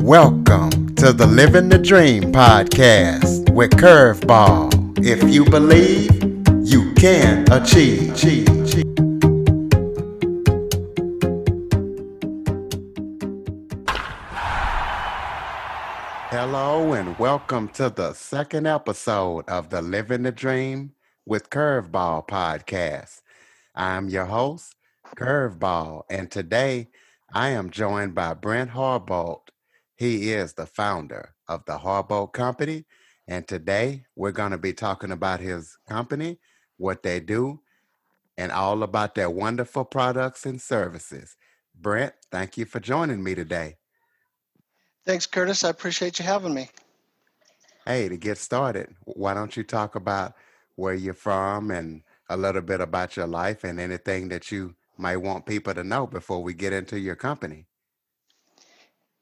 Welcome to the Living the Dream podcast with Curveball. If you believe, you can achieve. Hello, and welcome to the second episode of the Living the Dream with Curveball podcast. I'm your host, Curveball, and today I am joined by Brent Harbolt. He is the founder of the Harbolt Company, and today we're going to be talking about his company, what they do, and all about their wonderful products and services. Brent, thank you for joining me today. Thanks, Curtis. I appreciate you having me. Hey, to get started, why don't you talk about where you're from and a little bit about your life and anything that you might want people to know before we get into your company?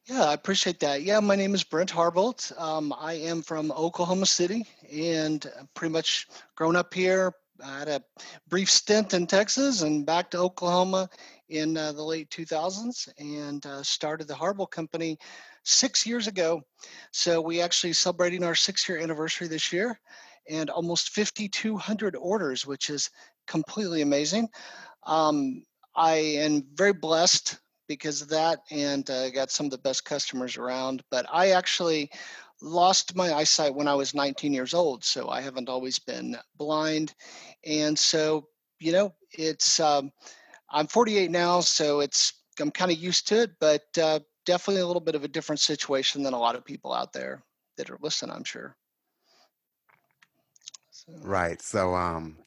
Yeah, I appreciate that. Yeah, my name is Brent Harbolt. Um, I am from Oklahoma City and pretty much grown up here. I had a brief stint in Texas and back to Oklahoma in uh, the late 2000s and uh, started the Harbolt Company six years ago. So we actually celebrating our six year anniversary this year and almost 5,200 orders, which is completely amazing. Um, I am very blessed because of that and uh, got some of the best customers around. But I actually lost my eyesight when I was 19 years old, so I haven't always been blind. And so, you know, it's um, I'm 48 now, so it's I'm kind of used to it, but uh, definitely a little bit of a different situation than a lot of people out there that are listening. I'm sure. So. Right. So, um,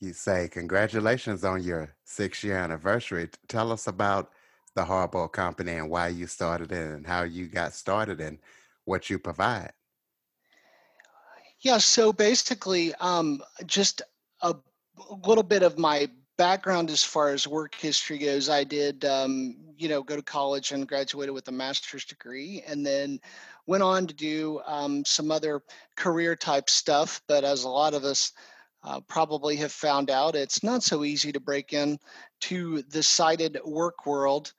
you say congratulations on your six year anniversary. Tell us about the Harbolt Company and why you started it and how you got started and what you provide. Yeah, so basically, um, just a little bit of my background as far as work history goes. I did, um, you know, go to college and graduated with a master's degree, and then went on to do um, some other career type stuff. But as a lot of us uh, probably have found out it's not so easy to break in to the sighted work world.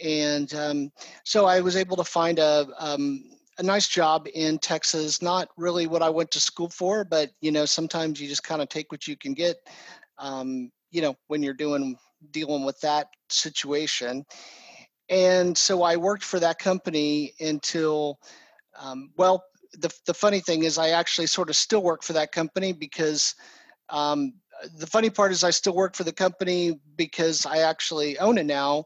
And um, so I was able to find a, um, a nice job in Texas, not really what I went to school for, but you know, sometimes you just kind of take what you can get, um, you know, when you're doing dealing with that situation. And so I worked for that company until, um, well, the, the funny thing is I actually sort of still work for that company because um, the funny part is I still work for the company because I actually own it now.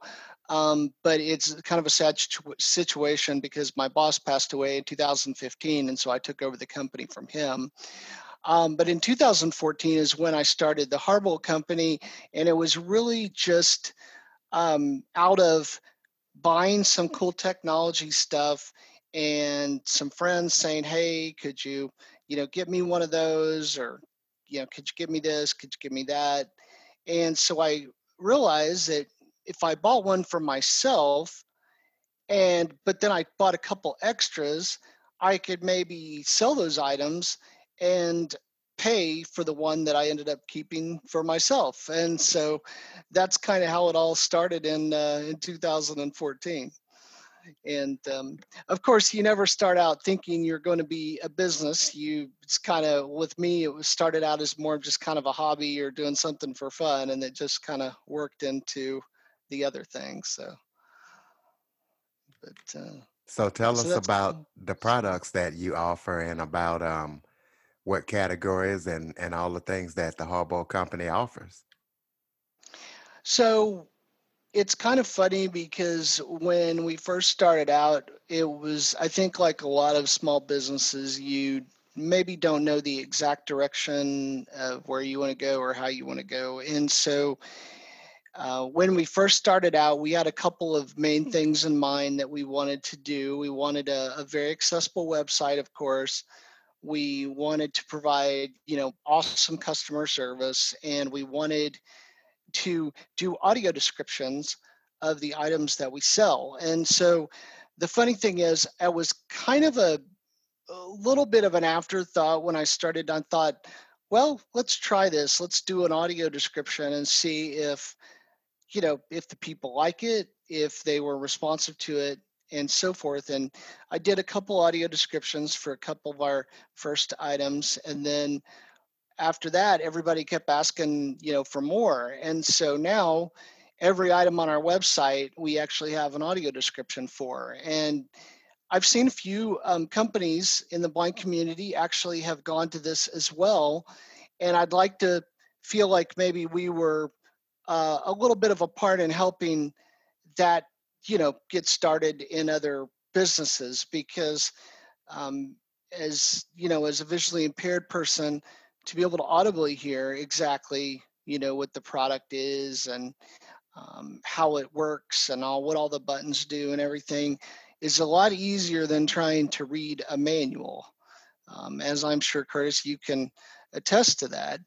Um, but it's kind of a sad situation because my boss passed away in 2015, and so I took over the company from him. Um, but in 2014 is when I started the Harbolt Company, and it was really just um, out of buying some cool technology stuff and some friends saying, "Hey, could you, you know, get me one of those or you know, could you give me this? Could you give me that? And so I realized that if I bought one for myself, and but then I bought a couple extras, I could maybe sell those items and pay for the one that I ended up keeping for myself. And so that's kind of how it all started in uh, in 2014 and um, of course you never start out thinking you're going to be a business. You it's kind of with me it was started out as more of just kind of a hobby or doing something for fun and it just kind of worked into the other things so. But uh, so tell so us about cool. the products that you offer and about um, what categories and and all the things that the Harbolt company offers. So it's kind of funny because when we first started out, it was, I think, like a lot of small businesses, you maybe don't know the exact direction of where you want to go or how you want to go. And so uh, when we first started out, we had a couple of main things in mind that we wanted to do. We wanted a, a very accessible website, of course. We wanted to provide, you know, awesome customer service, and we wanted to do audio descriptions of the items that we sell. And so the funny thing is, it was kind of a, a little bit of an afterthought when I started. I thought, well, let's try this. Let's do an audio description and see if, you know, if the people like it, if they were responsive to it. and so forth. And I did a couple audio descriptions for a couple of our first items, and then after that, everybody kept asking, you know, for more. And so now every item on our website we actually have an audio description for. And I've seen a few um, companies in the blind community actually have gone to this as well. And I'd like to feel like maybe we were uh, a little bit of a part in helping that, you know, get started in other businesses because um, as, you know, as a visually impaired person, to be able to audibly hear exactly, you know, what the product is and um, how it works and all what all the buttons do and everything is a lot easier than trying to read a manual. Um, as I'm sure Curtis, you can attest to that,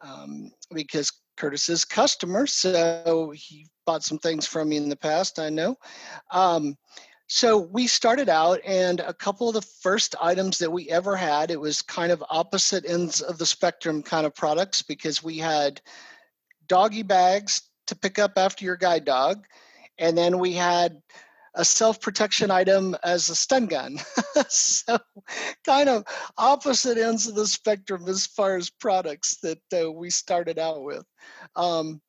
um, because Curtis is customer, so he bought some things from me in the past. I know. So we started out, and a couple of the first items that we ever had, it was kind of opposite ends of the spectrum kind of products because we had doggy bags to pick up after your guide dog, and then we had a self-protection item as a stun gun. so kind of opposite ends of the spectrum as far as products that uh, we started out with. Um,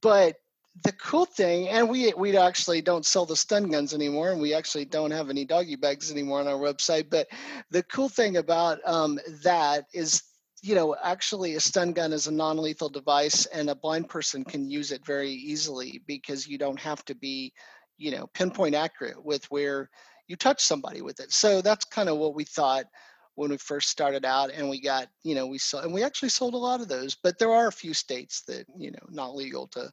but the cool thing, and we we actually don't sell the stun guns anymore, and we actually don't have any doggy bags anymore on our website. But the cool thing about um, that is you know, actually a stun gun is a non-lethal device and a blind person can use it very easily because you don't have to be you know pinpoint accurate with where you touch somebody with it so that's kind of what we thought when we first started out and we got you know we saw and we actually sold a lot of those but there are a few states that you know not legal to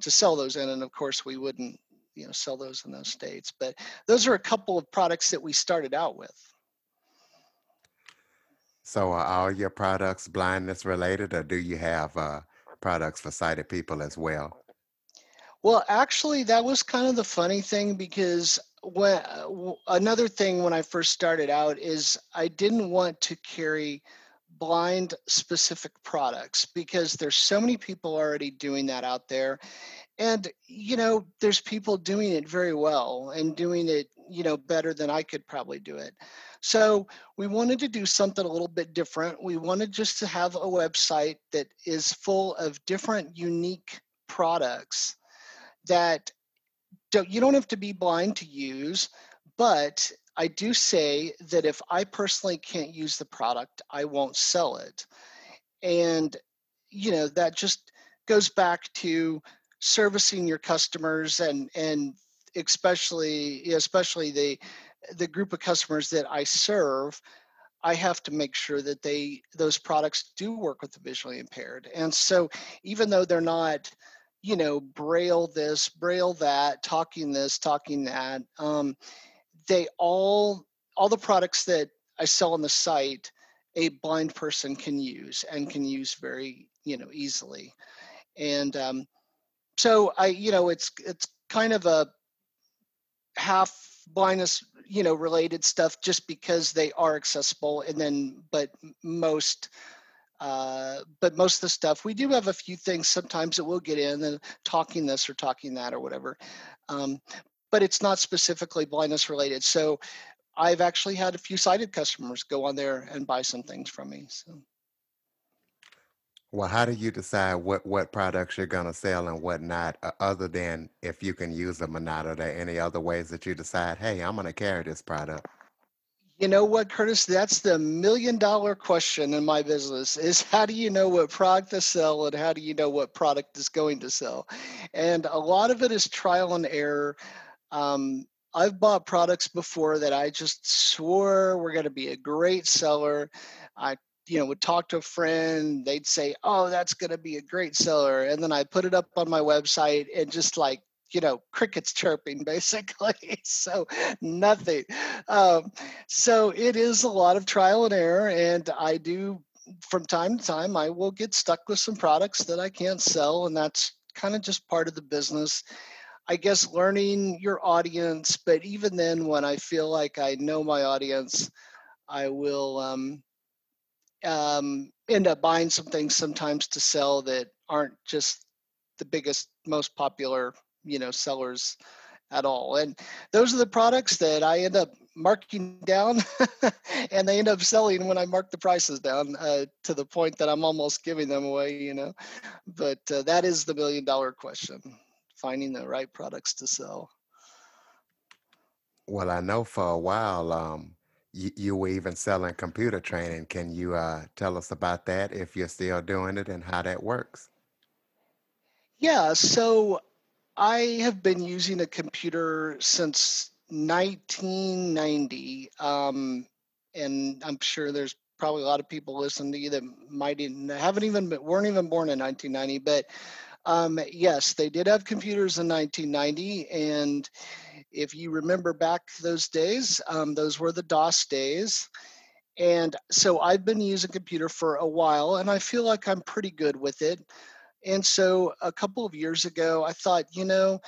to sell those in and of course we wouldn't you know sell those in those states but those are a couple of products that we started out with. So are all your products blindness related or do you have uh, products for sighted people as well well, actually, that was kind of the funny thing because when another thing when I first started out is I didn't want to carry blind specific products because there's so many people already doing that out there. And you know there's people doing it very well and doing it you know better than i could probably do it. So we wanted to do something a little bit different. We wanted just to have a website that is full of different unique products that don't, you don't have to be blind to use, but I do say that if I personally can't use the product, I won't sell it. And, you know, that just goes back to servicing your customers and, and especially, especially the, the group of customers that I serve, I have to make sure that they, those products do work with the visually impaired. And so even though they're not, you know, braille this, braille that, talking this, talking that. Um, they all, all the products that I sell on the site, a blind person can use and can use very, you know, easily. And um, so I, you know, it's it's kind of a half blindness, you know, related stuff just because they are accessible, and then but most uh, but most of the stuff, we do have a few things sometimes that we'll get in and talking this or talking that or whatever. Um, but it's not specifically blindness related. So I've actually had a few sighted customers go on there and buy some things from me. So. Well, how do you decide what, what products you're going to sell and what not, uh, other than if you can use them or not? Are there any other ways that you decide, hey, I'm going to carry this product? You know what, Curtis? That's the million dollar question in my business is how do you know what product to sell and how do you know what product is going to sell? And a lot of it is trial and error. Um, I've bought products before that I just swore were going to be a great seller. I you know would talk to a friend they'd say oh that's going to be a great seller and then i put it up on my website and just like you know crickets chirping basically so nothing. Um, so it is a lot of trial and error and i do from time to time i will get stuck with some products that i can't sell and that's kind of just part of the business. I guess learning your audience but even then when i feel like i know my audience i will um, um, end up buying some things sometimes to sell that aren't just the biggest most popular you know sellers at all. And those are the products that I end up marking down and they end up selling when I mark the prices down uh, to the point that I'm almost giving them away, you know. But uh, that is the million dollar question finding the right products to sell. Well, I know for a while um, you, you were even selling computer training. Can you uh, tell us about that if you're still doing it and how that works? Yeah, so I have been using a computer since 1990, um, and I'm sure there's probably a lot of people listening to you that might even haven't even been, weren't even born in 1990. But um, yes, they did have computers in 1990, and if you remember back those days, um, those were the DOS days. And so I've been using a computer for a while, and I feel like I'm pretty good with it. And so a couple of years ago, I thought, you know,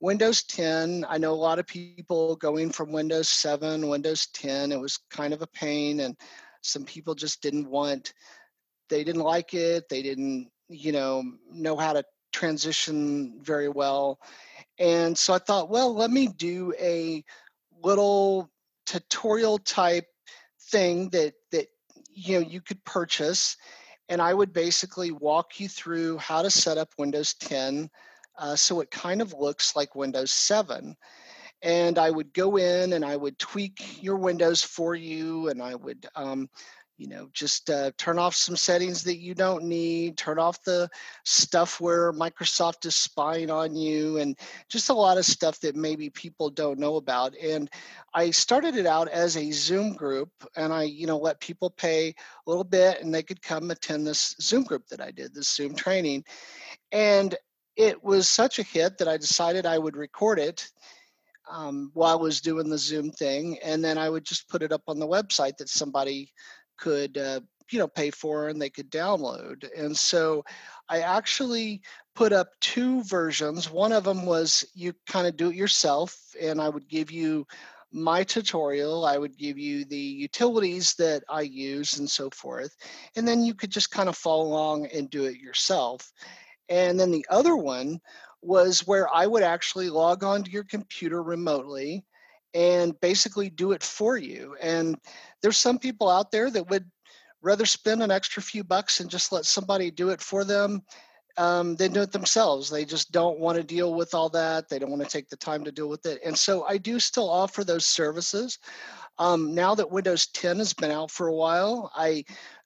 Windows 10, I know a lot of people going from Windows 7, Windows 10, it was kind of a pain, and some people just didn't want, they didn't like it, they didn't, you know, know how to transition very well. And so I thought, well, let me do a little tutorial type thing that that you know you could purchase and I would basically walk you through how to set up Windows 10 uh, so it kind of looks like Windows 7. And I would go in and I would tweak your Windows for you, and I would um, you know just uh, turn off some settings that you don't need turn off the stuff where microsoft is spying on you and just a lot of stuff that maybe people don't know about and i started it out as a zoom group and i you know let people pay a little bit and they could come attend this zoom group that i did this zoom training and it was such a hit that i decided i would record it um, while I was doing the Zoom thing, and then I would just put it up on the website that somebody could uh, you know pay for and they could download. And so i actually put up two versions. One of them was you kind of do it yourself and i would give you my tutorial. I would give you the utilities that i use and so forth and then you could just kind of follow along and do it yourself. And then the other one was where i would actually log on to your computer remotely and basically do it for you. And there's some people out there that would rather spend an extra few bucks and just let somebody do it for them um, than do it themselves. They just don't want to deal with all that. They don't want to take the time to deal with it. And so I do still offer those services. Um, now that Windows 10 has been out for a while, I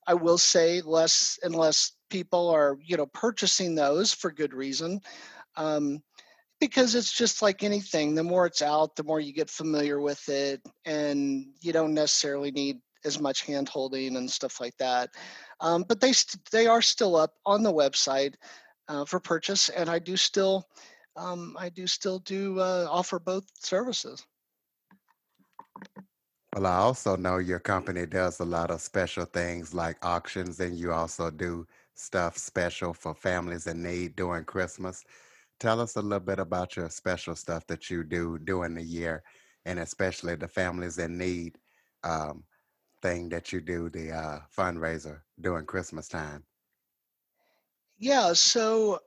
I will say less and less people are you know purchasing those for good reason. Um, because it's just like anything the more it's out the more you get familiar with it and you don't necessarily need as much hand holding and stuff like that um, but they st- they are still up on the website uh, for purchase and i do still um, i do still do uh, offer both services. Well i also know your company does a lot of special things like auctions and you also do stuff special for families in need during christmas tell us a little bit about your special stuff that you do during the year, and especially the families in need um, thing that you do, the uh, fundraiser during Christmas time. Yeah, so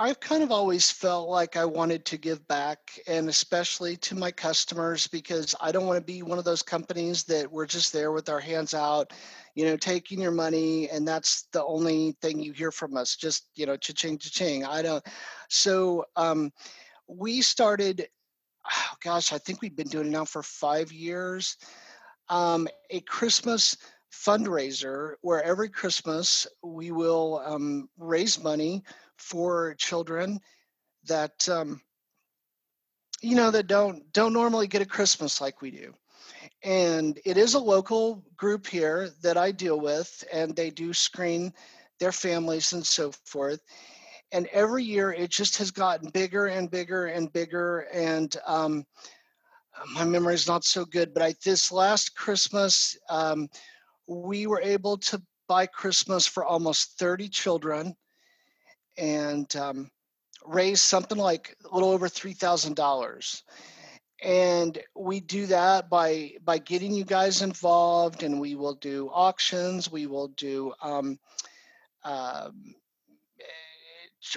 I've kind of always felt like I wanted to give back, and especially to my customers, because I don't want to be one of those companies that we're just there with our hands out, you know, taking your money, and that's the only thing you hear from us. Just you know, cha-ching, cha-ching. I don't. So um, we started. Oh gosh, I think we've been doing it now for five years. Um, a Christmas fundraiser where every Christmas we will um, raise money for children that um, you know that don't don't normally get a Christmas like we do. And it is a local group here that I deal with, and they do screen their families and so forth. And every year it just has gotten bigger and bigger and bigger. And um, my memory is not so good, but I, this last Christmas, um, we were able to buy Christmas for almost 30 children and um, raise something like a little over $3,000. And we do that by by getting you guys involved, and we will do auctions. We will do um, um,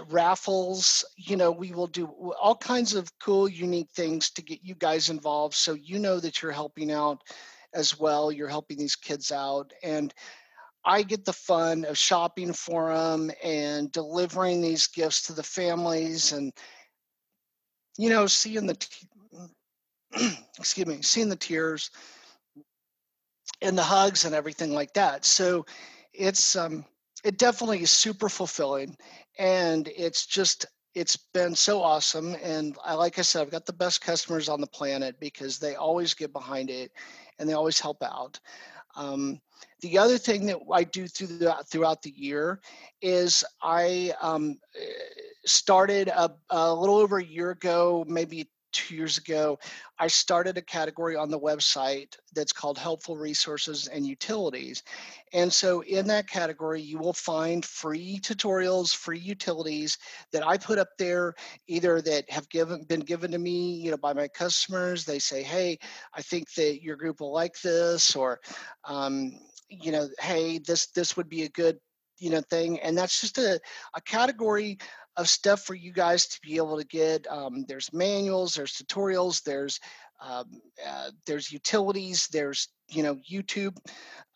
raffles. You know, we will do all kinds of cool, unique things to get you guys involved so you know that you're helping out as well. You're helping these kids out. And I get the fun of shopping for them and delivering these gifts to the families and, you know, seeing the, excuse me, seeing the tears and the hugs and everything like that. So it's, um, it definitely is super fulfilling and it's just it's been so awesome and I, like i said i've got the best customers on the planet because they always get behind it and they always help out um, the other thing that i do through the, throughout the year is i um, started a, a little over a year ago maybe two years ago, I started a category on the website that's called helpful resources and utilities. And so in that category, you will find free tutorials, free utilities that I put up there, either that have given been given to me, you know, by my customers. They say, hey, I think that your group will like this, or um, you know, hey, this this would be a good you know thing and that's just a, a category of stuff for you guys to be able to get. Um, there's manuals, there's tutorials, there's um, uh, there's utilities, there's you know YouTube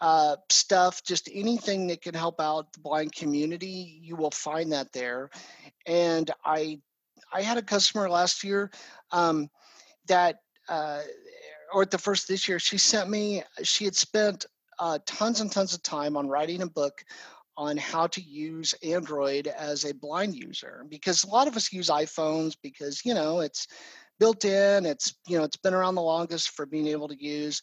uh, stuff, just anything that can help out the blind community. You will find that there. And I I had a customer last year um, that. Uh, or at the first this year, she sent me. She had spent uh, tons and tons of time on writing a book on how to use Android as a blind user because a lot of us use iPhones because you know it's built in it's you know it's been around the longest for being able to use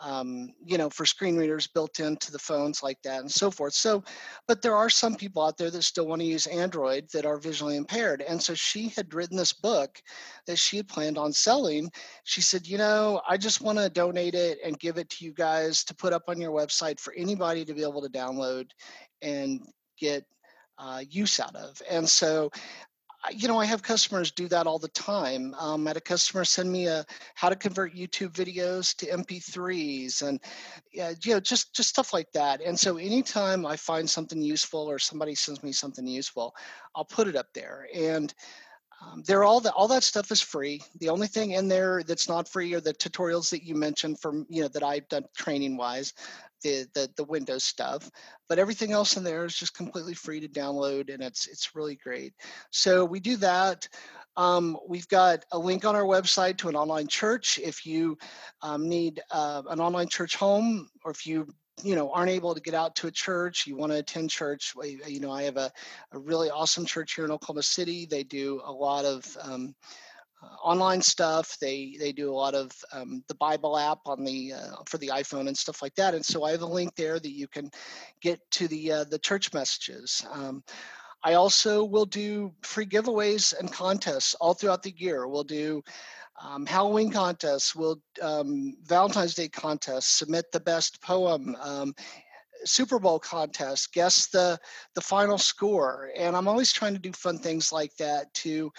um, you know for screen readers built into the phones like that and so forth. So but there are some people out there that still want to use android that are visually impaired. And so she had written this book that she had planned on selling. She said you know i just want to donate it and give it to you guys to put up on your website for anybody to be able to download and get uh, use out of. And so, you know, I have customers do that all the time. Um, I had a customer send me a how to convert YouTube videos to MP3s, and yeah, you know, just just stuff like that. And so, anytime I find something useful or somebody sends me something useful, I'll put it up there. And um, they're all that all that stuff is free. The only thing in there that's not free are the tutorials that you mentioned from you know that I've done training wise the, the the Windows stuff, but everything else in there is just completely free to download, and it's it's really great. So we do that. Um, we've got a link on our website to an online church. If you um, need uh, an online church home, or if you you know aren't able to get out to a church, you want to attend church. You know, I have a, a really awesome church here in Oklahoma City. They do a lot of um, uh, online stuff. They they do a lot of um, the Bible app on the uh, for the iPhone and stuff like that. And so I have a link there that you can get to the uh, the church messages. Um, I also will do free giveaways and contests all throughout the year. We'll do um, Halloween contests, we'll um, Valentine's Day contests, submit the best poem. Um, Super Bowl contest, guess the the final score, and I'm always trying to do fun things like that to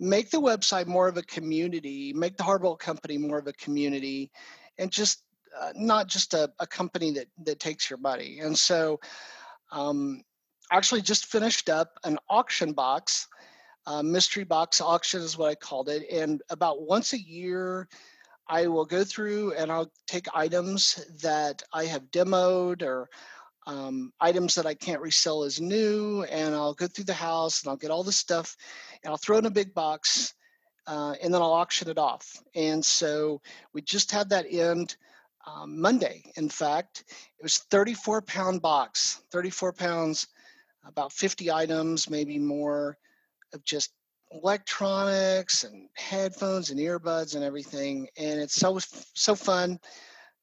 make the website more of a community, make the Harbolt Company more of a community, and just uh, not just a, a, company that that takes your money. And so, um, actually, just finished up an auction box, uh, mystery box auction is what I called it, and about once a year. I will go through and I'll take items that I have demoed or um, items that I can't resell as new, and I'll go through the house and I'll get all the stuff, and I'll throw it in a big box, uh, and then I'll auction it off. And so we just had that end um, Monday. In fact, it was 34 pound box, 34 pounds, about 50 items, maybe more, of just electronics and headphones and earbuds and everything. And it's so so fun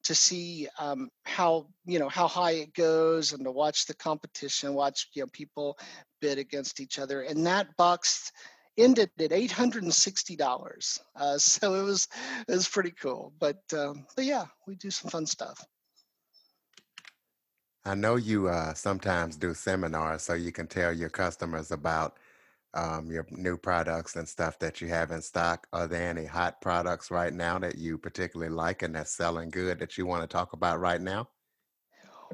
to see um, how you know how high it goes and to watch the competition watch you know people bid against each other and that box ended at $860 uh, so it was it was pretty cool but um, but yeah we do some fun stuff. I know you uh, sometimes do seminars so you can tell your customers about um, your new products and stuff that you have in stock. Are there any hot products right now that you particularly like and that's selling good that you want to talk about right now?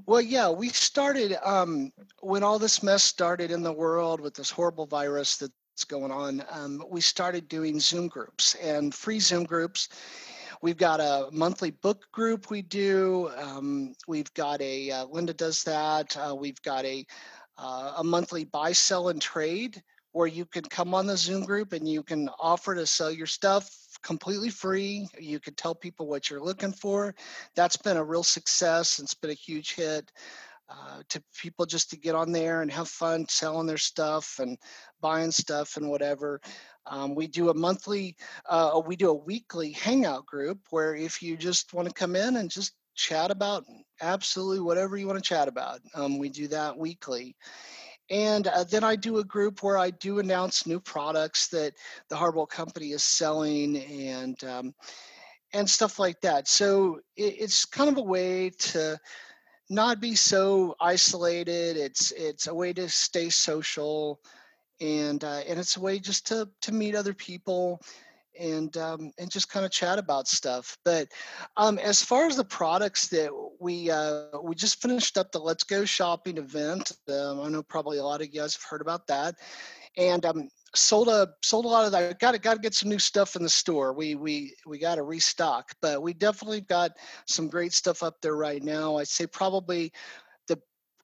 Well, yeah, we started um, when all this mess started in the world with this horrible virus that's going on. Um, we started doing Zoom groups and free Zoom groups. We've got a monthly book group we do. Um, we've got a uh, Linda does that. Uh, we've got a uh, a monthly buy, sell, and trade where you can come on the Zoom group and you can offer to sell your stuff completely free. You can tell people what you're looking for. That's been a real success. It's been a huge hit. Uh, to people just to get on there and have fun selling their stuff and buying stuff and whatever. Um, we do a monthly, uh, we do a weekly hangout group where if you just want to come in and just chat about absolutely whatever you want to chat about, um, we do that weekly. And uh, then I do a group where I do announce new products that the Harbolt Company is selling and um, and stuff like that. So it, it's kind of a way to not be so isolated. It's it's a way to stay social, and uh, and it's a way just to to meet other people and um, and just kind of chat about stuff. But um, as far as the products that we uh, we just finished up the Let's Go Shopping event. Um, I know probably a lot of you guys have heard about that, and um, sold a sold a lot of that. Got to got to get some new stuff in the store. We we we got to restock, but we definitely got some great stuff up there right now. I'd say probably the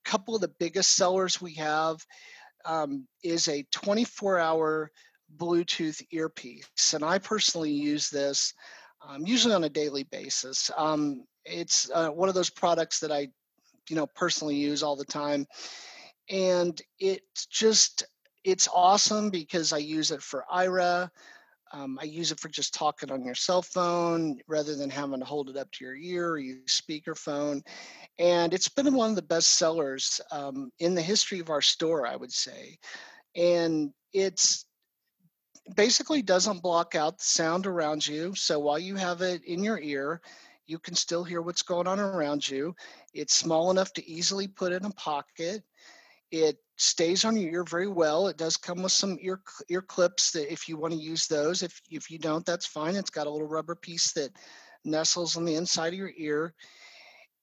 couple of the biggest sellers we have um, is a 24 hour Bluetooth earpiece. And I personally use this um, usually on a daily basis. Um, it's uh, one of those products that I, you know, personally use all the time. And it's just, it's awesome because I use it for Aira. Um, I use it for just talking on your cell phone rather than having to hold it up to your ear or use speakerphone. And it's been one of the best sellers um, in the history of our store, I would say. And it's basically doesn't block out the sound around you. So while you have it in your ear, you can still hear what's going on around you. It's small enough to easily put in a pocket. It stays on your ear very well. It does come with some ear ear clips that if you want to use those. If if you don't, that's fine. It's got a little rubber piece that nestles on the inside of your ear.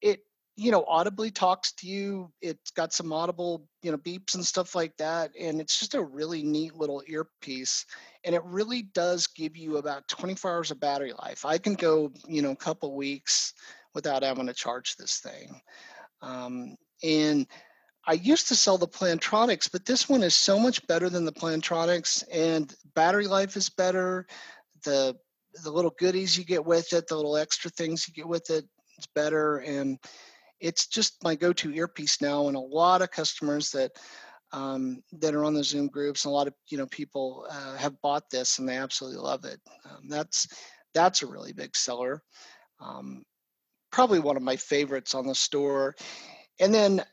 It you know audibly talks to you it's got some audible you know beeps and stuff like that and it's just a really neat little earpiece and it really does give you about 24 hours of battery life. I can go you know a couple weeks without having to charge this thing um, and i used to sell the plantronics but this one is so much better than the plantronics and battery life is better the the little goodies you get with it the little extra things you get with it it's better and it's just my go-to earpiece now and a lot of customers that um, that are on the zoom groups and a lot of you know people uh, have bought this and they absolutely love it. Um, that's that's a really big seller. Um, probably one of my favorites on the store. And then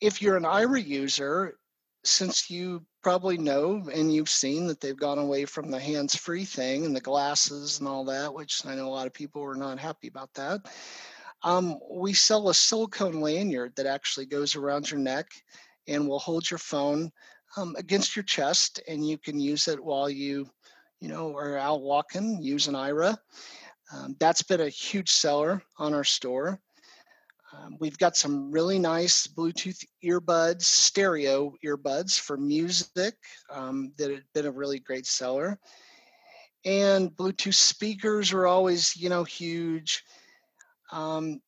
if you're an Aira user since you probably know and you've seen that they've gone away from the hands-free thing and the glasses and all that which i know a lot of people were not happy about that um, we sell a silicone lanyard that actually goes around your neck and will hold your phone um, against your chest, and you can use it while you, you know, are out walking. Use an Aira. Um, that's been a huge seller on our store. Um, we've got some really nice Bluetooth earbuds, stereo earbuds for music um, that have been a really great seller. And Bluetooth speakers are always, you know, huge um,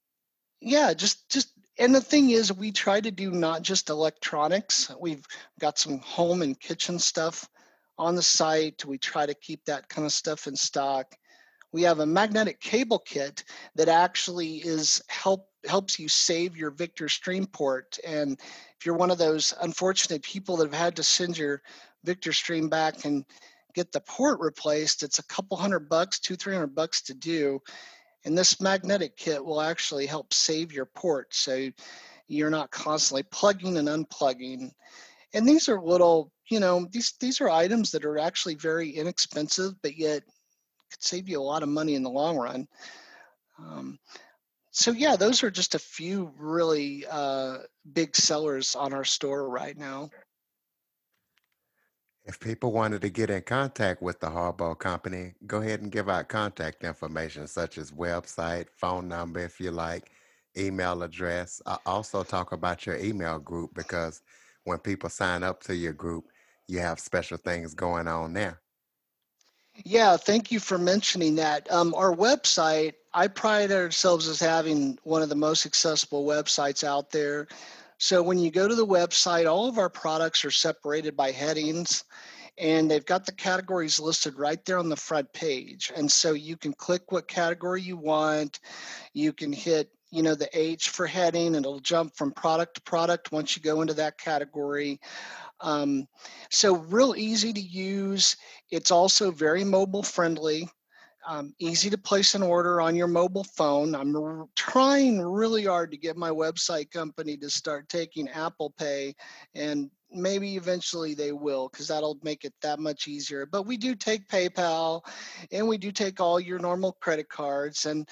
yeah, just just and the thing is, we try to do not just electronics. We've got some home and kitchen stuff on the site. We try to keep that kind of stuff in stock. We have a magnetic cable kit that actually is help helps you save your Victor Stream port. And if you're one of those unfortunate people that have had to send your Victor Stream back and get the port replaced, it's a couple hundred bucks, two, three hundred bucks to do. And this magnetic kit will actually help save your port so you're not constantly plugging and unplugging. And these are little, you know, these these are items that are actually very inexpensive, but yet could save you a lot of money in the long run. Um, so yeah, those are just a few really uh, big sellers on our store right now. If people wanted to get in contact with the Harbolt Company, go ahead and give out contact information such as website, phone number if you like, email address. I also talk about your email group because when people sign up to your group, you have special things going on there. Yeah, thank you for mentioning that. Um, our website, I pride ourselves as having one of the most accessible websites out there. So when you go to the website, all of our products are separated by headings and they've got the categories listed right there on the front page. And so you can click what category you want. You can hit, you know, the H for heading and it'll jump from product to product once you go into that category. Um, so real easy to use. It's also very mobile friendly. Um, easy to place an order on your mobile phone. I'm r- trying really hard to get my website company to start taking Apple Pay, and maybe eventually they will because that'll make it that much easier. But we do take PayPal, and we do take all your normal credit cards, and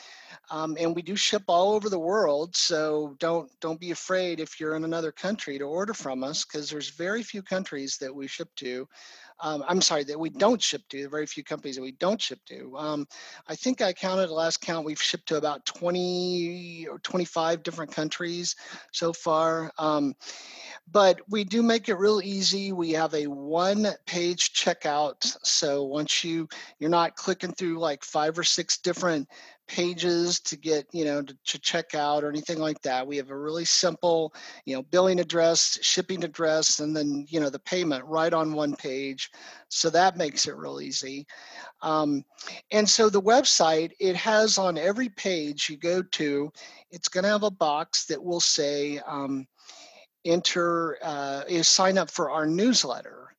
um, and we do ship all over the world. So don't don't be afraid if you're in another country to order from us because there's very few countries that we ship to. Um, I'm sorry that we don't ship to. Very few companies that we don't ship to. Um, I think I counted the last count. We've shipped to about 20 or 25 different countries so far. Um, but we do make it real easy. We have a one-page checkout. So once you you're not clicking through like five or six different pages to get you know to, to, check out or anything like that. We have a really simple you know billing address shipping address and then you know the payment right on one page. So that makes it real easy. Um, and so the website it has on every page you go to it's going to have a box that will say um, enter uh, is sign up for our newsletter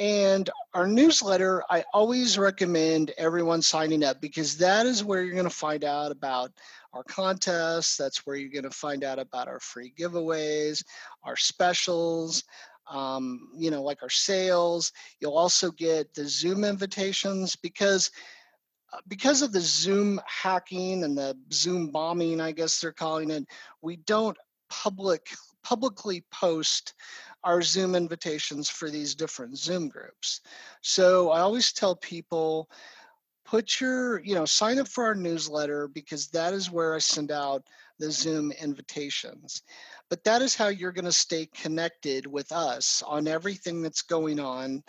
and our newsletter, I always recommend everyone signing up because that is where you're going to find out about our contests. That's where you're going to find out about our free giveaways, our specials, um, you know, like our sales. You'll also get the Zoom invitations because uh, because of the Zoom hacking and the Zoom bombing, I guess they're calling it, we don't public publicly post our Zoom invitations for these different Zoom groups. So I always tell people, put your, you know, sign up for our newsletter because that is where I send out the Zoom invitations. But that is how you're going to stay connected with us on everything that's going on.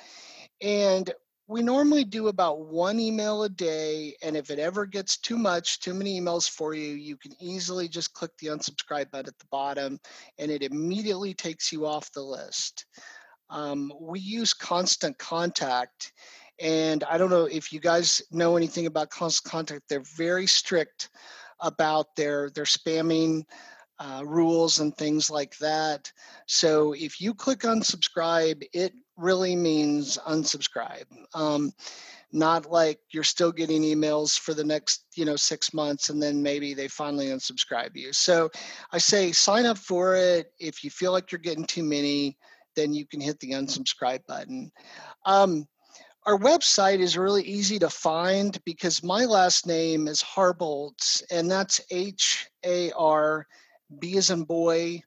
And we normally do about one email a day. And if it ever gets too much, too many emails for you, you can easily just click the unsubscribe button at the bottom and it immediately takes you off the list. Um, we use constant contact. And I don't know if you guys know anything about constant contact, they're very strict about their, their spamming uh, rules and things like that. So if you click unsubscribe, it really means unsubscribe. Um, not like you're still getting emails for the next you know six months and then maybe they finally unsubscribe you. So i say sign up for it. If you feel like you're getting too many then you can hit the unsubscribe button. Um, our website is really easy to find because my last name is Harbolt, and that's H A R B as in boy,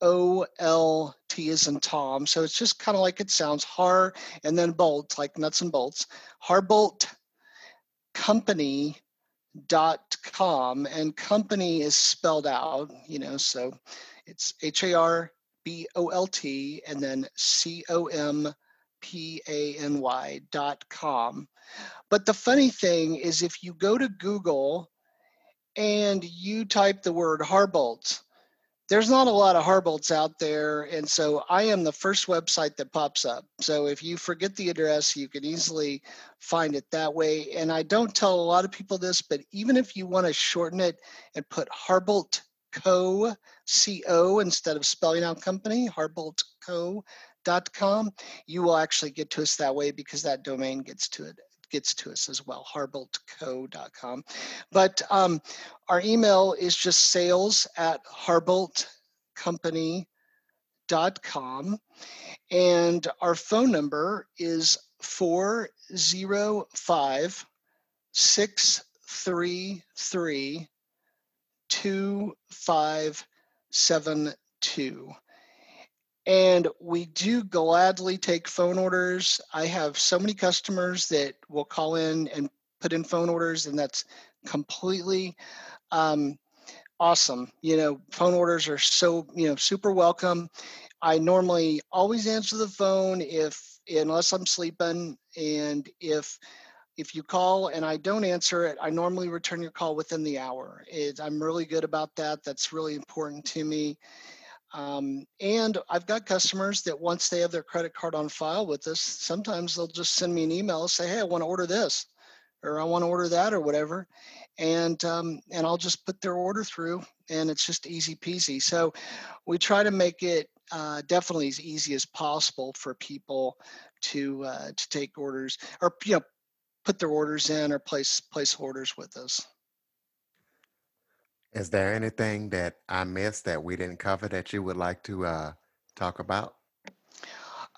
O L T is in Tom. So it's just kind of like it sounds Har and then bolt, like nuts and bolts. Harbolt Company dot com and company is spelled out you know so it's h-a-r-b-o-l-t and then c-o-m-p-a-n-y dot com but the funny thing is if you go to google and you type the word Harbolt, there's not a lot of Harbolts out there. And so I am the first website that pops up. So if you forget the address, you can easily find it that way. And I don't tell a lot of people this, but even if you want to shorten it and put Harbolt Co. Co. instead of spelling out company, harboltco.com, you will actually get to us that way because that domain gets to it gets to us as well, harboltco.com. But um, our email is just sales at harboltcompany.com. And our phone number is 405 633 2572 and we do gladly take phone orders. I have so many customers that will call in and put in phone orders, and that's completely um, awesome. You know, phone orders are so, you know, super welcome. I normally always answer the phone if unless I'm sleeping and if if you call and I don't answer it, I normally return your call within the hour. It, I'm really good about that. That's really important to me. Um, and I've got customers that once they have their credit card on file with us, sometimes they'll just send me an email say, "Hey, I want to order this," or "I want to order that," or whatever, and um, and I'll just put their order through, and it's just easy peasy. So we try to make it uh, definitely as easy as possible for people to uh, to take orders or you know put their orders in or place place orders with us. Is there anything that I missed that we didn't cover that you would like to uh, talk about?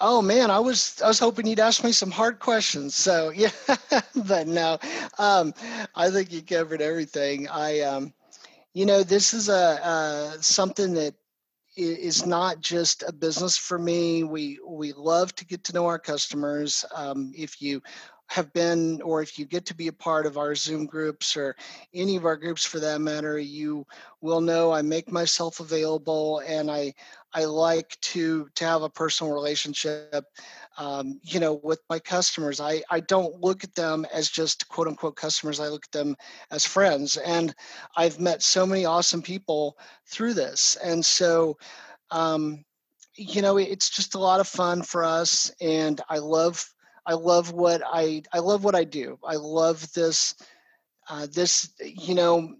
Oh man, I was I was hoping you'd ask me some hard questions. So yeah, but no, um, I think you covered everything. I, um, you know, this is a uh, something that is not just a business for me. We we love to get to know our customers. Um, if you have been, or if you get to be a part of our Zoom groups or any of our groups for that matter, you will know I make myself available and I I like to to have a personal relationship. Um, you know, with my customers, I, I don't look at them as just quote unquote customers. I look at them as friends. And I've met so many awesome people through this. And so, um, you know, it's just a lot of fun for us. And I love I love what I I love what I do. I love this uh, this you know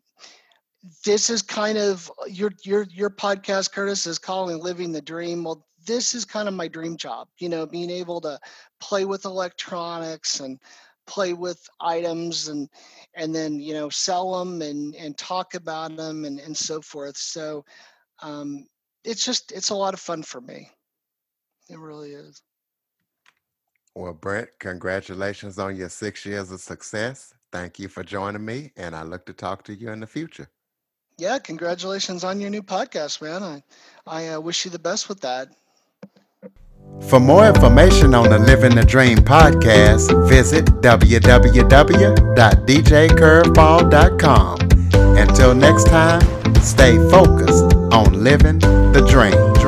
this is kind of your your your podcast Curtis is calling living the dream. Well, this is kind of my dream job. You know, being able to play with electronics and play with items and and then you know sell them and and talk about them and and so forth. So um, it's just it's a lot of fun for me. It really is. Well, Brent, congratulations on your six years of success. Thank you for joining me, and I look to talk to you in the future. Yeah, congratulations on your new podcast, man. I, I uh, wish you the best with that. For more information on the Living the Dream podcast, visit www.djcurveball.com. Until next time, stay focused on living the dream.